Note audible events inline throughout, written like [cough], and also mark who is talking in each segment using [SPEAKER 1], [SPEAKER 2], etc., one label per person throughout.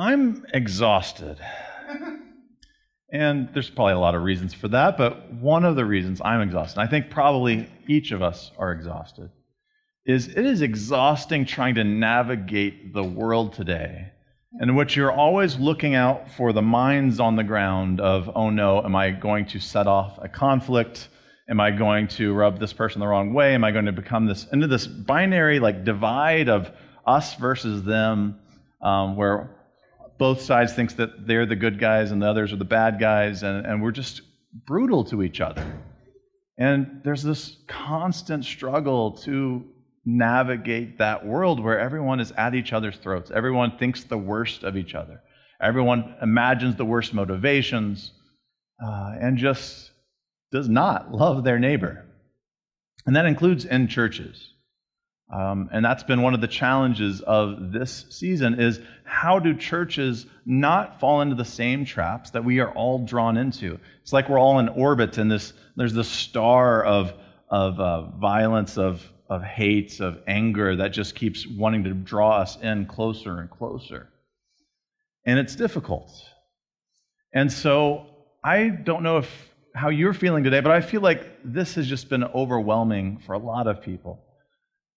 [SPEAKER 1] I'm exhausted. And there's probably a lot of reasons for that, but one of the reasons I'm exhausted, I think probably each of us are exhausted, is it is exhausting trying to navigate the world today in which you're always looking out for the minds on the ground of, oh no, am I going to set off a conflict? Am I going to rub this person the wrong way? Am I going to become this into this binary like divide of us versus them, um, where both sides thinks that they're the good guys and the others are the bad guys, and, and we're just brutal to each other. And there's this constant struggle to navigate that world where everyone is at each other's throats. Everyone thinks the worst of each other. Everyone imagines the worst motivations uh, and just does not love their neighbor. And that includes in churches. Um, and that's been one of the challenges of this season is how do churches not fall into the same traps that we are all drawn into? It's like we're all in orbit and this there's this star of, of uh, violence of, of hate of anger that just keeps wanting to draw us in closer and closer. And it's difficult. And so i don't know if how you're feeling today but i feel like this has just been overwhelming for a lot of people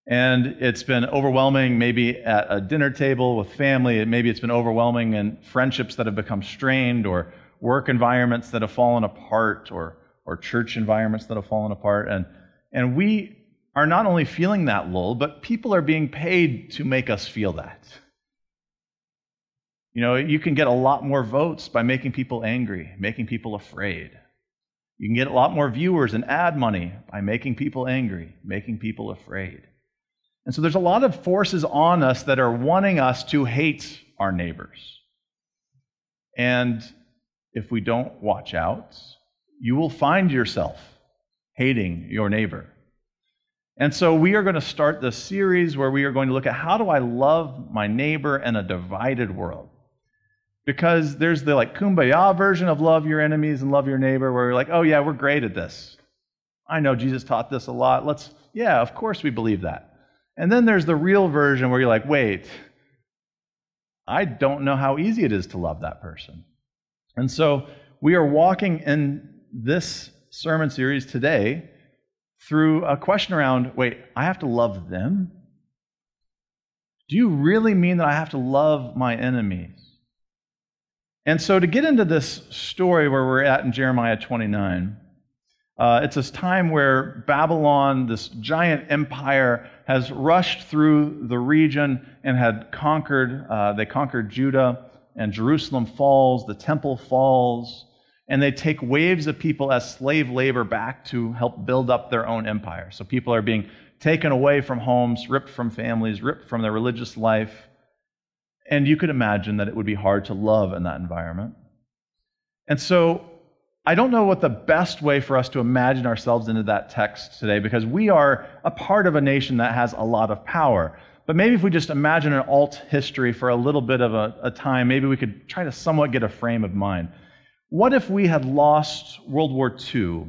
[SPEAKER 1] and it's been overwhelming maybe at a dinner table with family. Maybe it's been overwhelming in friendships that have become strained or work environments that have fallen apart or, or church environments that have fallen apart. And, and we are not only feeling that lull, but people are being paid to make us feel that. You know, you can get a lot more votes by making people angry, making people afraid. You can get a lot more viewers and ad money by making people angry, making people afraid. And so there's a lot of forces on us that are wanting us to hate our neighbors. And if we don't watch out, you will find yourself hating your neighbor. And so we are going to start this series where we are going to look at how do I love my neighbor in a divided world? Because there's the like kumbaya version of love your enemies and love your neighbor where you're like, "Oh yeah, we're great at this. I know Jesus taught this a lot. Let's yeah, of course we believe that." And then there's the real version where you're like, wait, I don't know how easy it is to love that person. And so we are walking in this sermon series today through a question around wait, I have to love them? Do you really mean that I have to love my enemies? And so to get into this story where we're at in Jeremiah 29, uh, it's this time where Babylon, this giant empire, has rushed through the region and had conquered. Uh, they conquered Judah, and Jerusalem falls, the temple falls, and they take waves of people as slave labor back to help build up their own empire. So people are being taken away from homes, ripped from families, ripped from their religious life. And you could imagine that it would be hard to love in that environment. And so I don't know what the best way for us to imagine ourselves into that text today because we are a part of a nation that has a lot of power. But maybe if we just imagine an alt history for a little bit of a, a, time, maybe we could try to somewhat get a frame of mind. What if we had lost World War II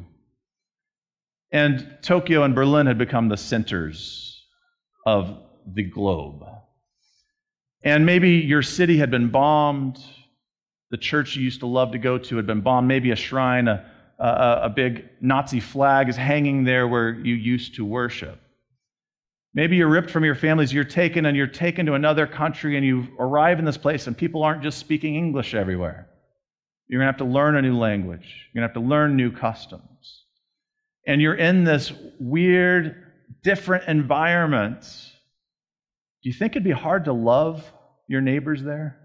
[SPEAKER 1] and Tokyo and Berlin had become the centers of the globe? And maybe your city had been bombed, the church you used to love to go to had been bombed. Maybe a shrine, a, a, a big Nazi flag is hanging there where you used to worship. Maybe you're ripped from your families, you're taken and you're taken to another country and you arrive in this place and people aren't just speaking English everywhere. You're going to have to learn a new language. You're going to have to learn new customs. And you're in this weird, different environment. Do you think it'd be hard to love your neighbors there?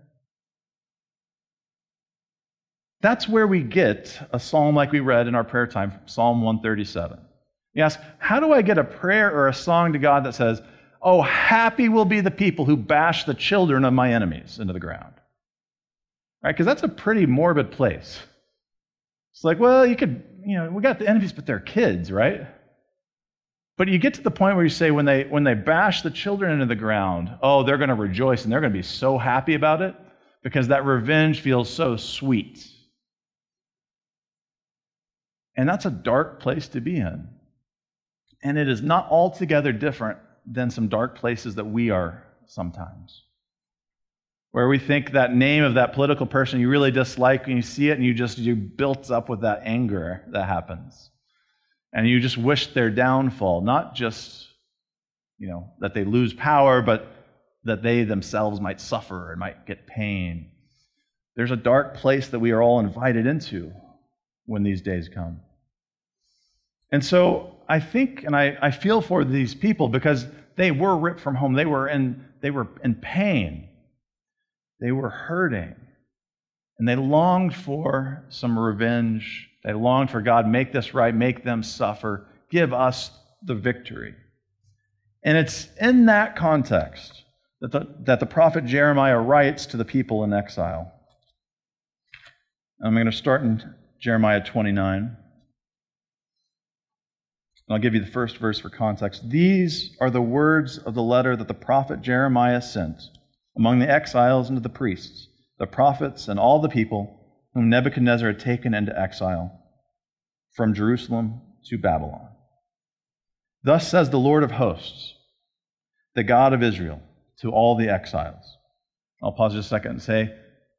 [SPEAKER 1] That's where we get a psalm like we read in our prayer time, Psalm 137. You ask, how do I get a prayer or a song to God that says, Oh, happy will be the people who bash the children of my enemies into the ground? Right? Because that's a pretty morbid place. It's like, well, you could, you know, we got the enemies, but they're kids, right? But you get to the point where you say, when they when they bash the children into the ground, oh, they're going to rejoice and they're going to be so happy about it because that revenge feels so sweet. And that's a dark place to be in. And it is not altogether different than some dark places that we are sometimes. where we think that name of that political person you really dislike and you see it and you just you built up with that anger that happens and you just wish their downfall not just you know that they lose power but that they themselves might suffer and might get pain there's a dark place that we are all invited into when these days come and so i think and i, I feel for these people because they were ripped from home they were in they were in pain they were hurting. And they longed for some revenge. They longed for God, make this right, make them suffer, give us the victory. And it's in that context that the, that the prophet Jeremiah writes to the people in exile. I'm going to start in Jeremiah 29. I'll give you the first verse for context. These are the words of the letter that the prophet Jeremiah sent among the exiles and to the priests, the prophets, and all the people whom Nebuchadnezzar had taken into exile from Jerusalem to Babylon. Thus says the Lord of hosts, the God of Israel, to all the exiles. I'll pause just a second and say,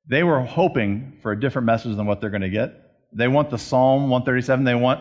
[SPEAKER 1] they were hoping for a different message than what they're going to get. They want the Psalm 137. They want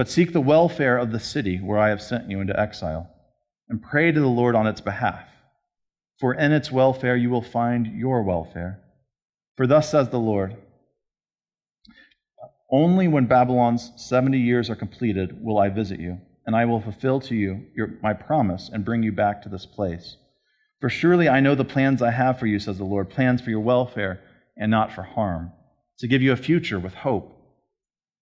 [SPEAKER 1] But seek the welfare of the city where I have sent you into exile, and pray to the Lord on its behalf for in its welfare you will find your welfare. For thus says the Lord Only when Babylon's 70 years are completed will I visit you, and I will fulfill to you your, my promise and bring you back to this place. For surely I know the plans I have for you, says the Lord plans for your welfare and not for harm, to give you a future with hope.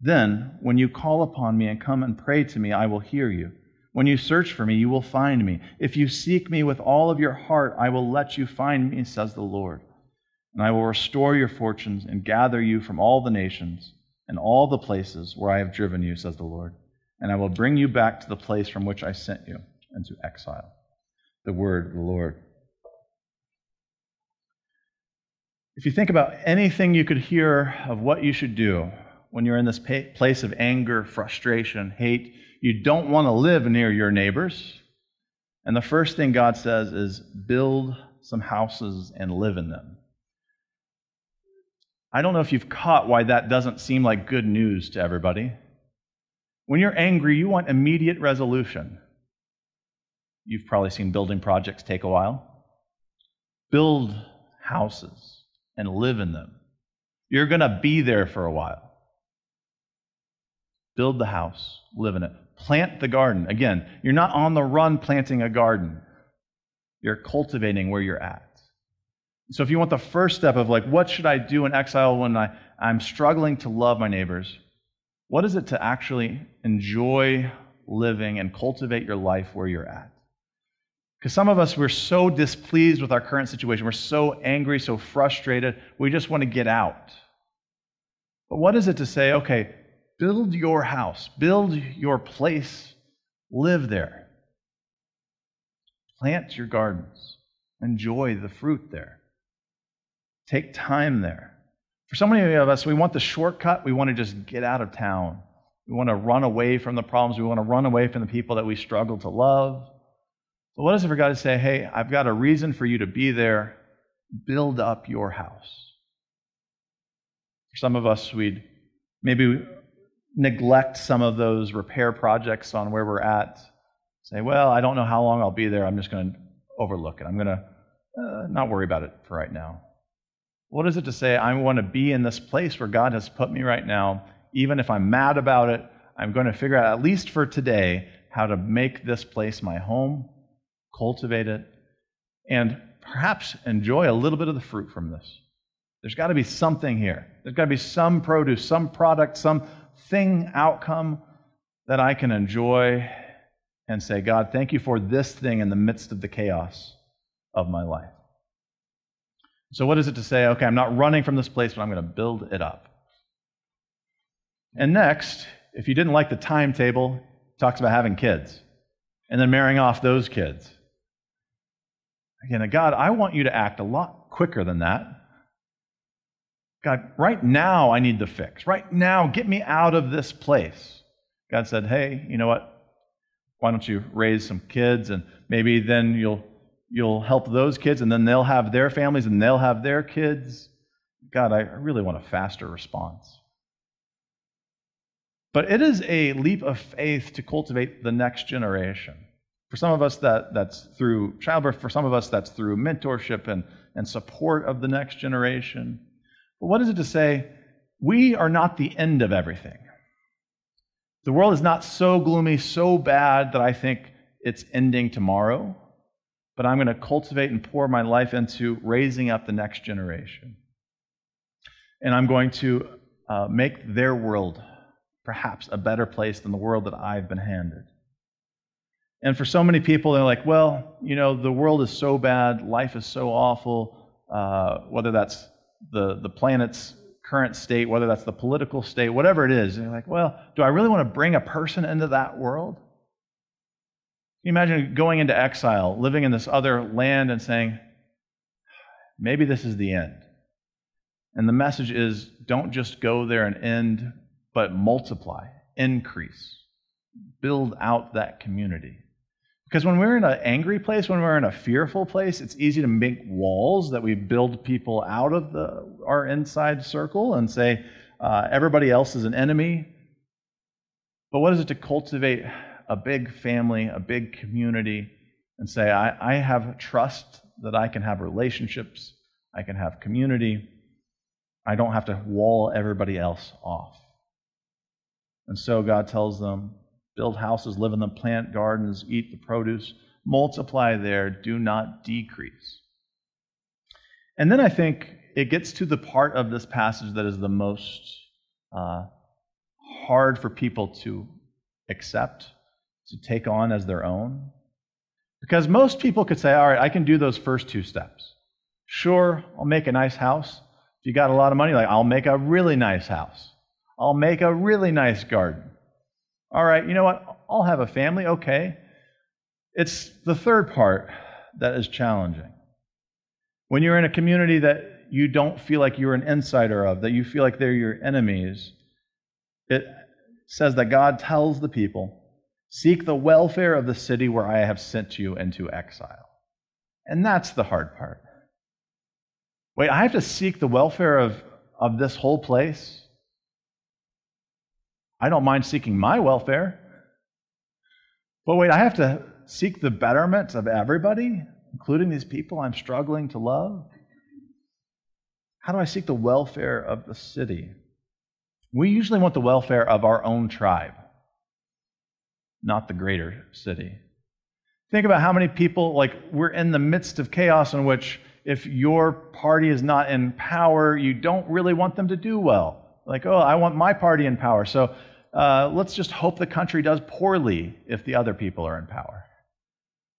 [SPEAKER 1] Then, when you call upon me and come and pray to me, I will hear you. When you search for me, you will find me. If you seek me with all of your heart, I will let you find me, says the Lord. And I will restore your fortunes and gather you from all the nations and all the places where I have driven you, says the Lord. And I will bring you back to the place from which I sent you into exile. The word of the Lord. If you think about anything you could hear of what you should do when you're in this place of anger, frustration, hate, you don't want to live near your neighbors. And the first thing God says is build some houses and live in them. I don't know if you've caught why that doesn't seem like good news to everybody. When you're angry, you want immediate resolution. You've probably seen building projects take a while. Build houses and live in them. You're going to be there for a while. Build the house, live in it. Plant the garden. Again, you're not on the run planting a garden, you're cultivating where you're at. So, if you want the first step of like, what should I do in exile when I, I'm struggling to love my neighbors? What is it to actually enjoy living and cultivate your life where you're at? Because some of us, we're so displeased with our current situation. We're so angry, so frustrated, we just want to get out. But what is it to say, okay, Build your house, build your place, live there. Plant your gardens, enjoy the fruit there. Take time there. For so many of us, we want the shortcut. We want to just get out of town. We want to run away from the problems. We want to run away from the people that we struggle to love. But what is it for God to say, hey, I've got a reason for you to be there. Build up your house. For some of us, we'd maybe neglect some of those repair projects on where we're at. Say, well, I don't know how long I'll be there. I'm just going to overlook it. I'm going to uh, not worry about it for right now. What is it to say, I want to be in this place where God has put me right now, even if I'm mad about it? I'm going to figure out, at least for today, how to make this place my home, cultivate it, and perhaps enjoy a little bit of the fruit from this. There's got to be something here. There's got to be some produce, some product, some thing, outcome that I can enjoy and say, God, thank you for this thing in the midst of the chaos of my life. So, what is it to say, okay, I'm not running from this place, but I'm going to build it up? And next, if you didn't like the timetable, talks about having kids and then marrying off those kids. Again, God, I want you to act a lot quicker than that. God, right now I need the fix. Right now, get me out of this place. God said, hey, you know what? Why don't you raise some kids and maybe then you'll you'll help those kids and then they'll have their families and they'll have their kids. God, I really want a faster response. But it is a leap of faith to cultivate the next generation. For some of us, that, that's through childbirth. For some of us, that's through mentorship and, and support of the next generation. But what is it to say, we are not the end of everything? The world is not so gloomy, so bad that I think it's ending tomorrow, but I'm going to cultivate and pour my life into raising up the next generation. And I'm going to uh, make their world perhaps a better place than the world that I've been handed. And for so many people, they're like, well, you know, the world is so bad, life is so awful, uh, whether that's the, the planet's current state, whether that's the political state, whatever it is. And you're like, well, do I really want to bring a person into that world? Can you imagine going into exile, living in this other land, and saying, maybe this is the end? And the message is don't just go there and end but multiply, increase, build out that community. Because when we're in an angry place, when we're in a fearful place, it's easy to make walls that we build people out of the, our inside circle and say uh, everybody else is an enemy. But what is it to cultivate a big family, a big community, and say, I, I have trust that I can have relationships, I can have community, I don't have to wall everybody else off. And so God tells them, build houses, live in them, plant gardens, eat the produce, multiply there, do not decrease. And then I think it gets to the part of this passage that is the most uh, hard for people to accept, to take on as their own. Because most people could say, all right, I can do those first two steps. Sure, I'll make a nice house. If you got a lot of money, like I'll make a really nice house. I'll make a really nice garden. All right, you know what? I'll have a family. Okay. It's the third part that is challenging. When you're in a community that you don't feel like you're an insider of, that you feel like they're your enemies, it says that God tells the people, Seek the welfare of the city where I have sent you into exile. And that's the hard part. Wait, I have to seek the welfare of, of this whole place? I don't mind seeking my welfare. But wait, I have to seek the betterment of everybody, including these people I'm struggling to love? How do I seek the welfare of the city? We usually want the welfare of our own tribe, not the greater city. Think about how many people, like, we're in the midst of chaos in which if your party is not in power, you don't really want them to do well. Like, oh, I want my party in power. So uh, let's just hope the country does poorly if the other people are in power.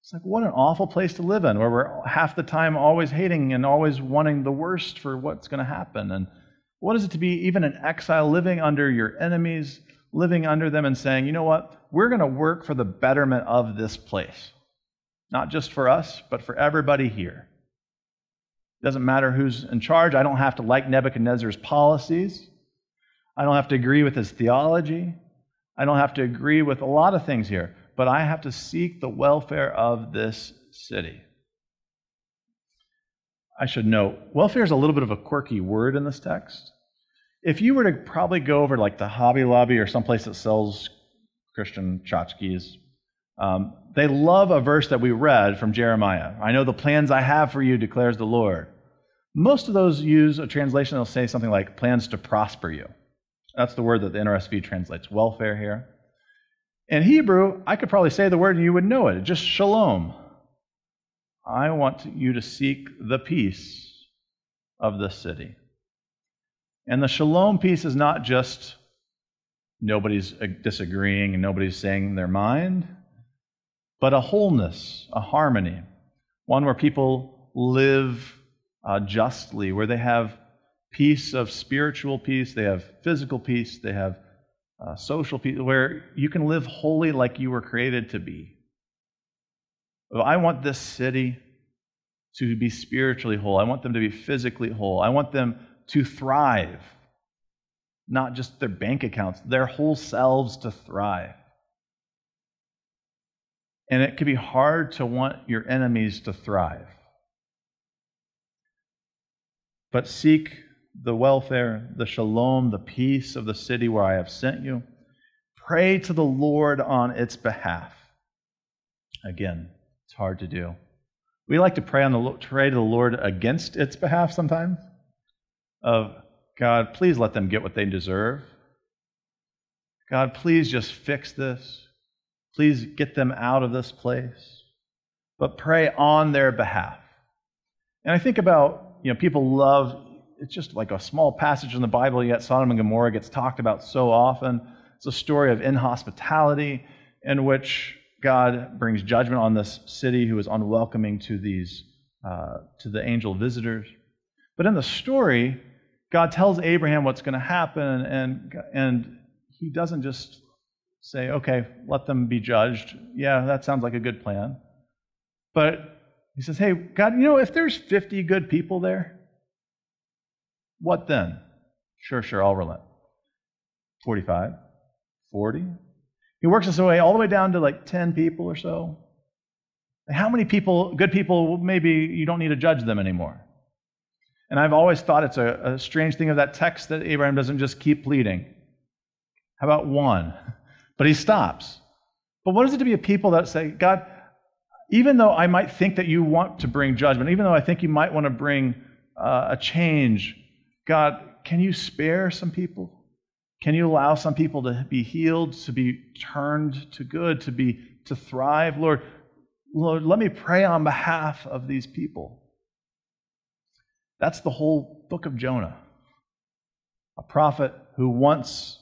[SPEAKER 1] It's like, what an awful place to live in, where we're half the time always hating and always wanting the worst for what's going to happen. And what is it to be even an exile, living under your enemies, living under them, and saying, you know what? We're going to work for the betterment of this place. Not just for us, but for everybody here. It doesn't matter who's in charge. I don't have to like Nebuchadnezzar's policies. I don't have to agree with his theology. I don't have to agree with a lot of things here, but I have to seek the welfare of this city. I should note, welfare is a little bit of a quirky word in this text. If you were to probably go over like the Hobby Lobby or someplace that sells Christian tchotchkes, um, they love a verse that we read from Jeremiah. I know the plans I have for you, declares the Lord. Most of those use a translation that'll say something like plans to prosper you. That's the word that the NRSV translates welfare here. In Hebrew, I could probably say the word and you would know it. Just shalom. I want you to seek the peace of the city. And the shalom peace is not just nobody's disagreeing and nobody's saying their mind, but a wholeness, a harmony, one where people live uh, justly, where they have peace of spiritual peace, they have physical peace, they have uh, social peace, where you can live wholly like you were created to be. I want this city to be spiritually whole. I want them to be physically whole. I want them to thrive, not just their bank accounts, their whole selves to thrive. And it can be hard to want your enemies to thrive. But seek the welfare, the shalom, the peace of the city where I have sent you. Pray to the Lord on its behalf. Again, it's hard to do. We like to pray on the pray to the Lord against its behalf sometimes. Of God, please let them get what they deserve. God, please just fix this. Please get them out of this place. But pray on their behalf. And I think about, you know, people love, it's just like a small passage in the Bible, yet Sodom and Gomorrah gets talked about so often. It's a story of inhospitality in which God brings judgment on this city who is unwelcoming to these uh, to the angel visitors. But in the story, God tells Abraham what's going to happen, and and he doesn't just say, "Okay, let them be judged." Yeah, that sounds like a good plan. But he says, "Hey, God, you know, if there's 50 good people there, what then?" Sure, sure, I'll relent. 45, 40, he works his way all the way down to like 10 people or so. How many people, good people, maybe you don't need to judge them anymore? And I've always thought it's a, a strange thing of that text that Abraham doesn't just keep pleading. How about one? [laughs] But he stops. But what is it to be a people that say, God, even though I might think that you want to bring judgment, even though I think you might want to bring uh, a change, God, can you spare some people? Can you allow some people to be healed, to be turned to good, to be to thrive? Lord, Lord, let me pray on behalf of these people. That's the whole book of Jonah. A prophet who wants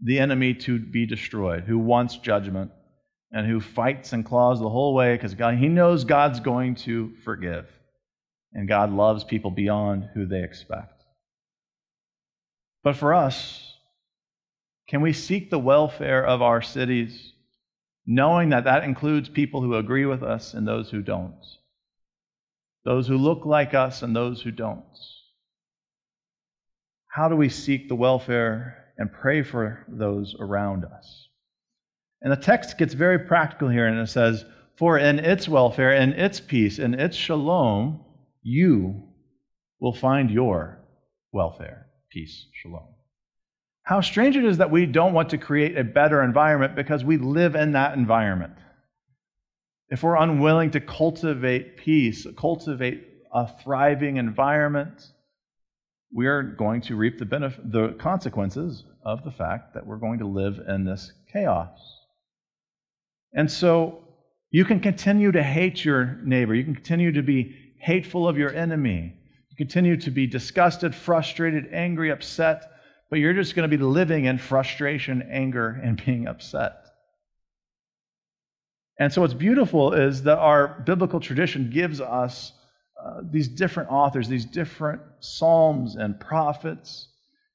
[SPEAKER 1] the enemy to be destroyed, who wants judgment, and who fights and claws the whole way because God he knows God's going to forgive. And God loves people beyond who they expect. But for us, can we seek the welfare of our cities, knowing that that includes people who agree with us and those who don't? Those who look like us and those who don't? How do we seek the welfare and pray for those around us? And the text gets very practical here, and it says, For in its welfare, in its peace, in its shalom, you will find your welfare, peace, shalom. How strange it is that we don't want to create a better environment because we live in that environment. If we're unwilling to cultivate peace, cultivate a thriving environment, we are going to reap the, benefit, the consequences of the fact that we're going to live in this chaos. And so you can continue to hate your neighbor. You can continue to be hateful of your enemy. You continue to be disgusted, frustrated, angry, upset but you're just going to be living in frustration, anger, and being upset. And so, what's beautiful is that our biblical tradition gives us uh, these different authors, these different psalms and prophets.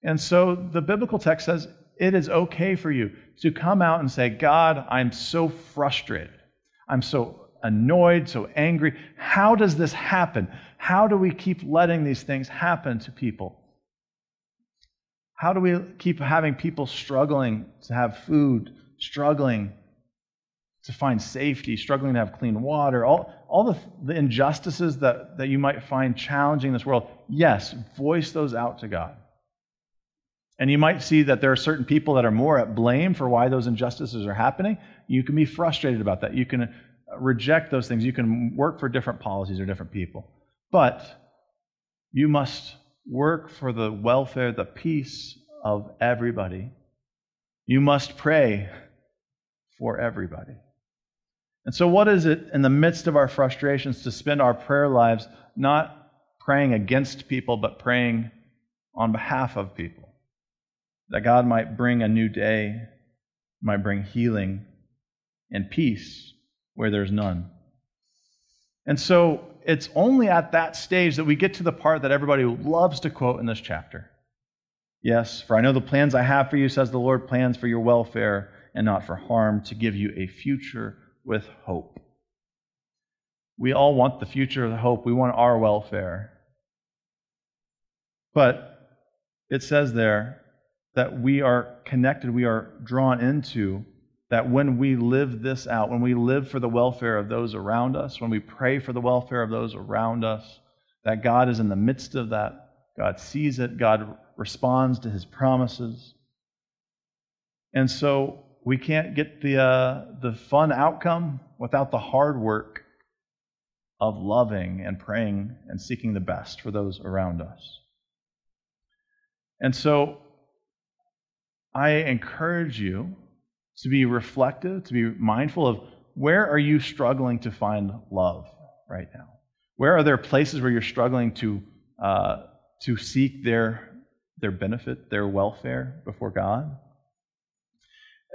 [SPEAKER 1] And so, the biblical text says it is okay for you to come out and say, God, I'm so frustrated. I'm so annoyed, so angry. How does this happen? How do we keep letting these things happen to people? How do we keep having people struggling to have food, struggling to find safety, struggling to have clean water, all, all the, the injustices that, that you might find challenging in this world? Yes, voice those out to God. And you might see that there are certain people that are more at blame for why those injustices are happening. You can be frustrated about that. You can reject those things. You can work for different policies or different people. But you must work for the welfare, the peace of everybody. You must pray for everybody. And so, what is it in the midst of our frustrations to spend our prayer lives not praying against people, but praying on behalf of people? That God might bring a new day, might bring healing and peace where there's none. And so, it's only at that stage that we get to the part that everybody loves to quote in this chapter. Yes, for I know the plans I have for you, says the Lord, plans for your welfare and not for harm, to give you a future with hope. We all want the future of hope. We want our welfare. But it says there that we are connected, we are drawn into that when we live this out, when we live for the welfare of those around us, when we pray for the welfare of those around us, that God is in the midst of that. God sees it, God responds to his promises. And so we can't get the, uh, the fun outcome without the hard work of loving and praying and seeking the best for those around us. And so I encourage you to be reflective, to be mindful of where are you struggling to find love right now? Where are there places where you're struggling to, uh, to seek their, their benefit, their welfare before God?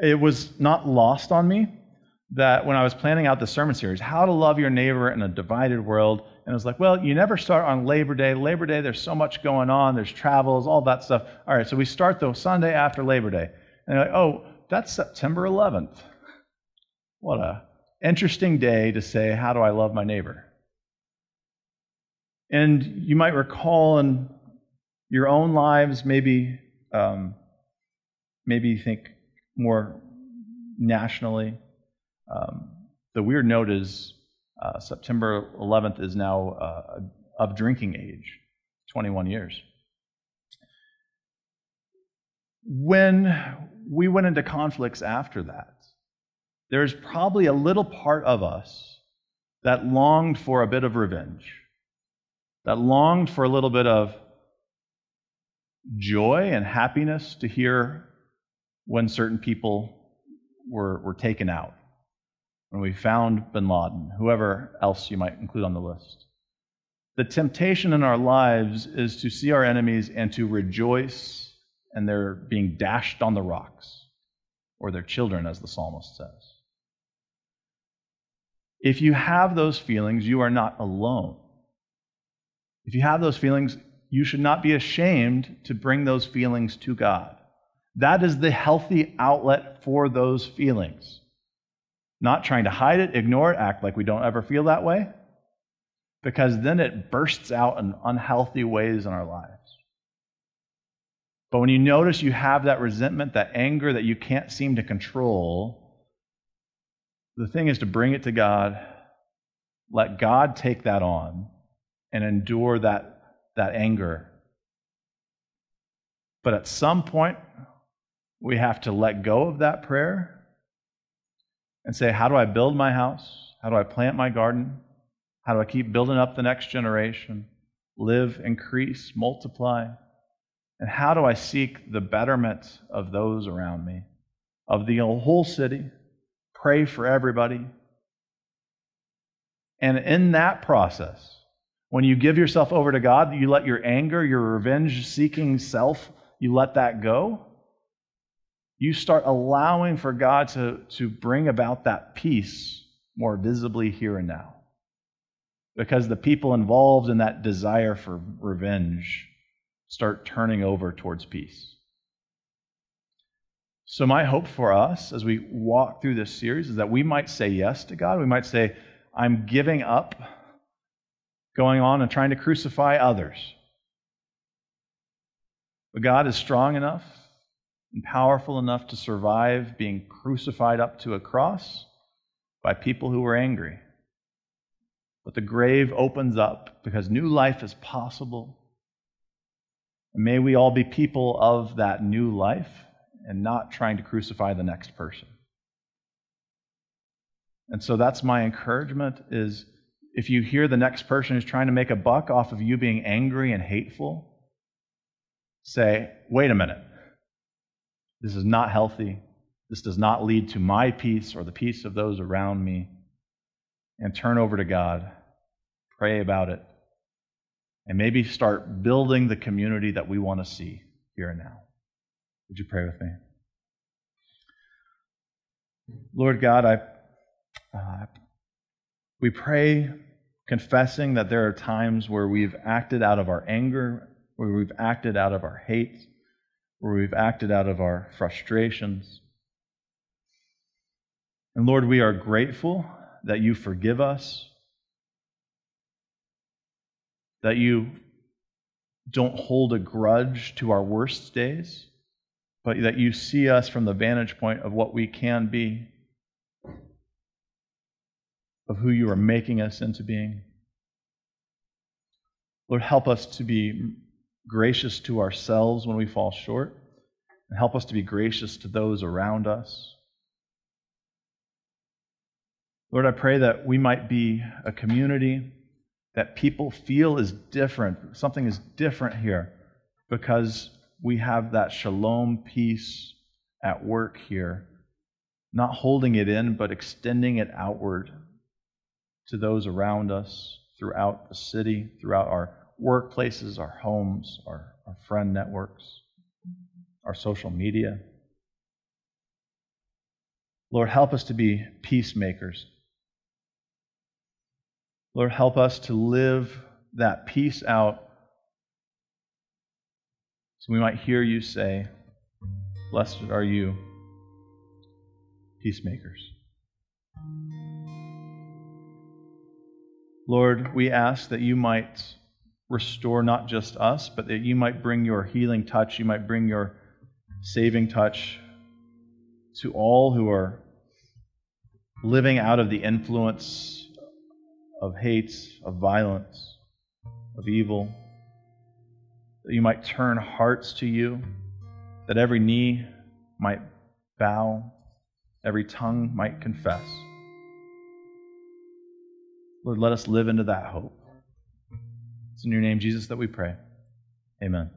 [SPEAKER 1] It was not lost on me that when I was planning out the sermon series, how to love your neighbor in a divided world, and I was like, well, you never start on Labor Day. Labor Day, there's so much going on, there's travels, all that stuff. All right, so we start the Sunday after Labor Day. And like, oh, that's September 11th. What a interesting day to say, how do I love my neighbor? And you might recall in your own lives, maybe, um, maybe you think more nationally. Um, the weird note is uh, September 11th is now uh, of drinking age, 21 years. When we went into conflicts after that. There's probably a little part of us that longed for a bit of revenge, that longed for a little bit of joy and happiness to hear when certain people were, were taken out, when we found bin Laden, whoever else you might include on the list. The temptation in our lives is to see our enemies and to rejoice and they're being dashed on the rocks, or their children, as the psalmist says. If you have those feelings, you are not alone. If you have those feelings, you should not be ashamed to bring those feelings to God. That is the healthy outlet for those feelings. Not trying to hide it, ignore it, act like we don't ever feel that way, because then it bursts out in unhealthy ways in our lives. But when you notice you have that resentment, that anger that you can't seem to control, the thing is to bring it to God, let God take that on, and endure that, that anger. But at some point, we have to let go of that prayer and say, How do I build my house? How do I plant my garden? How do I keep building up the next generation? Live, increase, multiply. And how do I seek the betterment of those around me, of the whole city? Pray for everybody. And in that process, when you give yourself over to God, you let your anger, your revenge seeking self, you let that go. You start allowing for God to, to bring about that peace more visibly here and now. Because the people involved in that desire for revenge start turning over towards peace. So, my hope for us as we walk through this series is that we might say yes to God. We might say, I'm giving up going on and trying to crucify others. But God is strong enough and powerful enough to survive being crucified up to a cross by people who were angry. But the grave opens up because new life is possible may we all be people of that new life and not trying to crucify the next person. And so that's my encouragement is if you hear the next person who's trying to make a buck off of you being angry and hateful, say, wait a minute. This is not healthy. This does not lead to my peace or the peace of those around me. And turn over to God. Pray about it and maybe start building the community that we want to see here and now. Would you pray with me? Lord God, I, uh, we pray confessing that there are times where we've acted out of our anger, where we've acted out of our hate, where we've acted out of our frustrations. And Lord, we are grateful that you forgive us, that you don't hold a grudge to our worst days, but that you see us from the vantage point of what we can be, of who you are making us into being. Lord, help us to be gracious to ourselves when we fall short, and help us to be gracious to those around us. Lord, I pray that we might be a community that people feel is different. Something is different here because we have that shalom peace at work here, not holding it in, but extending it outward to those around us throughout the city, throughout our workplaces, our homes, our, our friend networks, our social media. Lord, help us to be peacemakers Lord, help us to live that peace out so we might hear you say, Blessed are you, peacemakers. Lord, we ask that you might restore not just us, but that you might bring your healing touch, you might bring your saving touch to all who are living out of the influence of hate, of violence, of evil, that you might turn hearts to you, that every knee might bow, every tongue might confess. Lord, let us live into that hope. It's in your name, Jesus, that we pray. Amen.